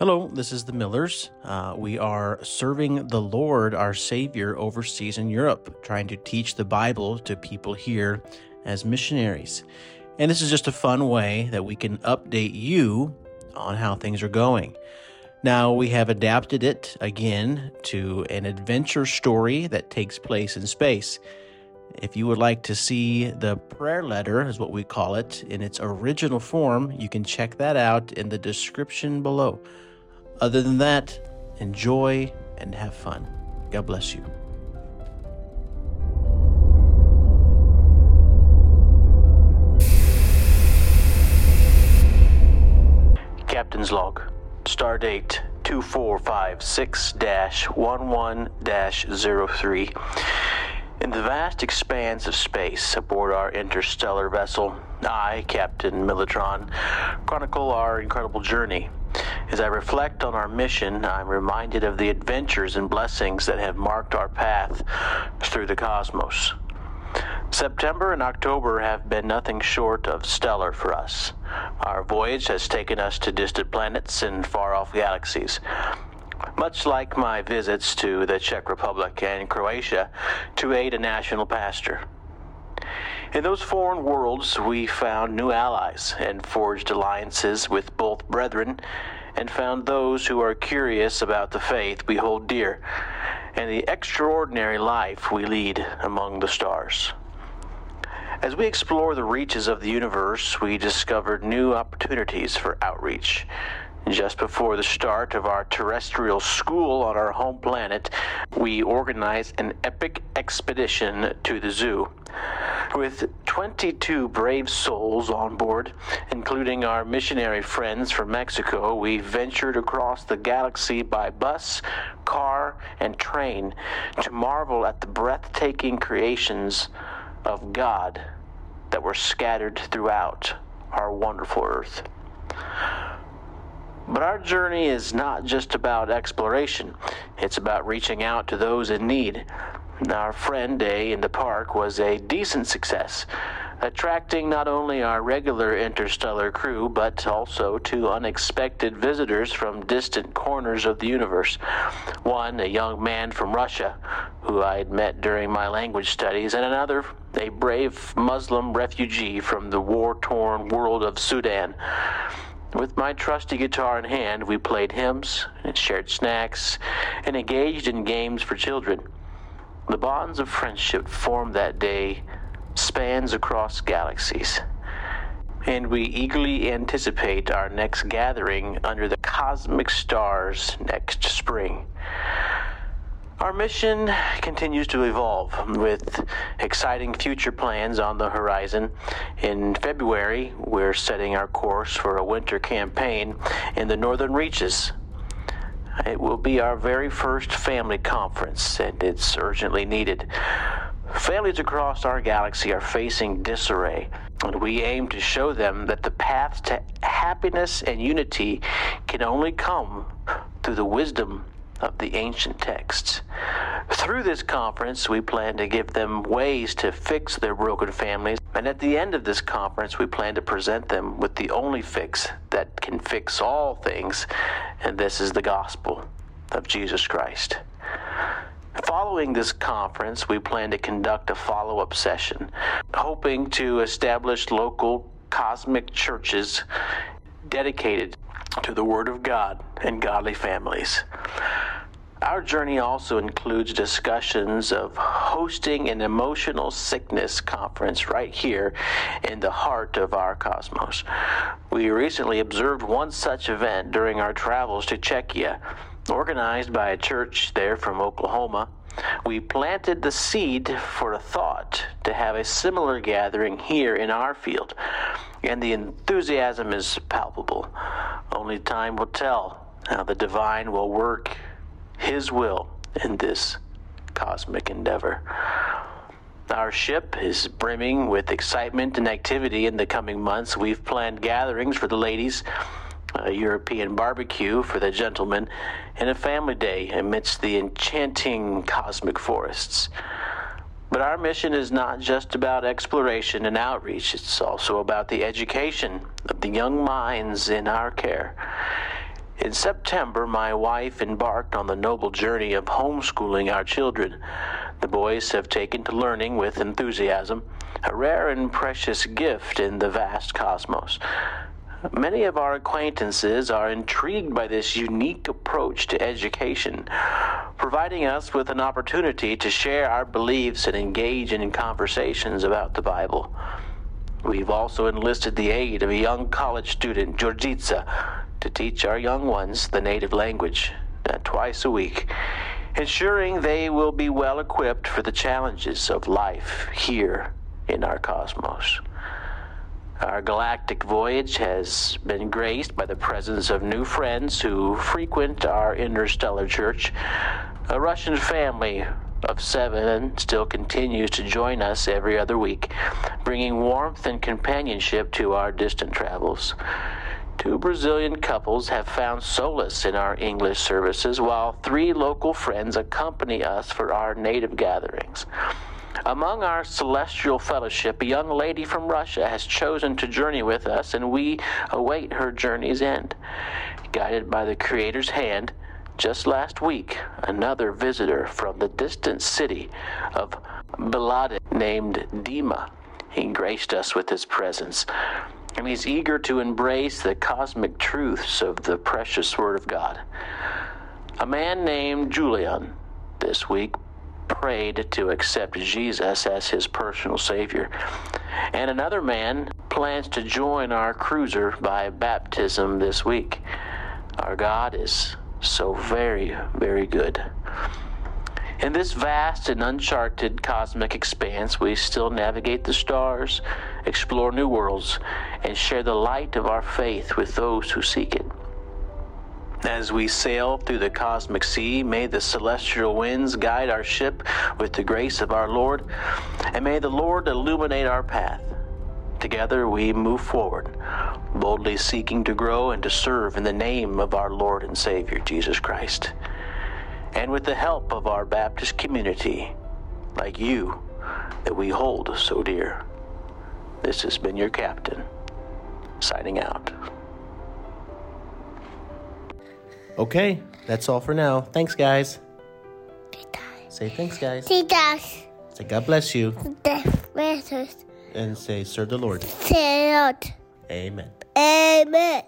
Hello, this is the Millers. Uh, we are serving the Lord, our Savior, overseas in Europe, trying to teach the Bible to people here as missionaries. And this is just a fun way that we can update you on how things are going. Now, we have adapted it again to an adventure story that takes place in space. If you would like to see the prayer letter, is what we call it, in its original form, you can check that out in the description below. Other than that, enjoy and have fun. God bless you. Captain's Log. Stardate 2456 11 03. In the vast expanse of space aboard our interstellar vessel, I, Captain Militron, chronicle our incredible journey. As I reflect on our mission, I'm reminded of the adventures and blessings that have marked our path through the cosmos. September and October have been nothing short of stellar for us. Our voyage has taken us to distant planets and far off galaxies. Much like my visits to the Czech Republic and Croatia to aid a national pastor. In those foreign worlds, we found new allies and forged alliances with both brethren, and found those who are curious about the faith we hold dear and the extraordinary life we lead among the stars. As we explore the reaches of the universe, we discovered new opportunities for outreach. Just before the start of our terrestrial school on our home planet, we organized an epic expedition to the zoo. With 22 brave souls on board, including our missionary friends from Mexico, we ventured across the galaxy by bus, car, and train to marvel at the breathtaking creations of God that were scattered throughout our wonderful earth. But our journey is not just about exploration, it's about reaching out to those in need. Our friend day in the park was a decent success, attracting not only our regular interstellar crew, but also two unexpected visitors from distant corners of the universe. One, a young man from Russia, who I had met during my language studies, and another, a brave Muslim refugee from the war torn world of Sudan. With my trusty guitar in hand, we played hymns and shared snacks and engaged in games for children. The bonds of friendship formed that day spans across galaxies, and we eagerly anticipate our next gathering under the cosmic stars next spring. Our mission continues to evolve with exciting future plans on the horizon. In February, we're setting our course for a winter campaign in the northern reaches. It will be our very first family conference, and it's urgently needed. Families across our galaxy are facing disarray, and we aim to show them that the path to happiness and unity can only come through the wisdom of the ancient texts. Through this conference, we plan to give them ways to fix their broken families, and at the end of this conference, we plan to present them with the only fix that can fix all things, and this is the gospel of Jesus Christ. Following this conference, we plan to conduct a follow up session, hoping to establish local cosmic churches dedicated to the Word of God and godly families. Our journey also includes discussions of hosting an emotional sickness conference right here in the heart of our cosmos. We recently observed one such event during our travels to Czechia, organized by a church there from Oklahoma. We planted the seed for a thought to have a similar gathering here in our field, and the enthusiasm is palpable. Only time will tell how the divine will work his will in this cosmic endeavor. Our ship is brimming with excitement and activity in the coming months. We've planned gatherings for the ladies, a European barbecue for the gentlemen, and a family day amidst the enchanting cosmic forests. But our mission is not just about exploration and outreach, it's also about the education of the young minds in our care. In September, my wife embarked on the noble journey of homeschooling our children. The boys have taken to learning with enthusiasm, a rare and precious gift in the vast cosmos. Many of our acquaintances are intrigued by this unique approach to education, providing us with an opportunity to share our beliefs and engage in conversations about the Bible. We've also enlisted the aid of a young college student, Georgitza, to teach our young ones the native language uh, twice a week, ensuring they will be well equipped for the challenges of life here in our cosmos. Our galactic voyage has been graced by the presence of new friends who frequent our interstellar church. A Russian family of seven still continues to join us every other week, bringing warmth and companionship to our distant travels. Two Brazilian couples have found solace in our English services, while three local friends accompany us for our native gatherings. Among our celestial fellowship, a young lady from Russia has chosen to journey with us, and we await her journey's end. Guided by the Creator's hand, just last week, another visitor from the distant city of Belade named Dima, he graced us with his presence, and he's eager to embrace the cosmic truths of the precious Word of God. A man named Julian this week prayed to accept Jesus as his personal Savior. And another man plans to join our cruiser by baptism this week. Our God is so very, very good. In this vast and uncharted cosmic expanse, we still navigate the stars, explore new worlds, and share the light of our faith with those who seek it. As we sail through the cosmic sea, may the celestial winds guide our ship with the grace of our Lord, and may the Lord illuminate our path. Together we move forward, boldly seeking to grow and to serve in the name of our Lord and Savior, Jesus Christ. And with the help of our Baptist community, like you, that we hold so dear. This has been your captain, signing out. Okay, that's all for now. Thanks, guys. Say thanks, guys. Titas, Say God bless you. the besos, And say, serve the Lord. Señor. Amen. Amen.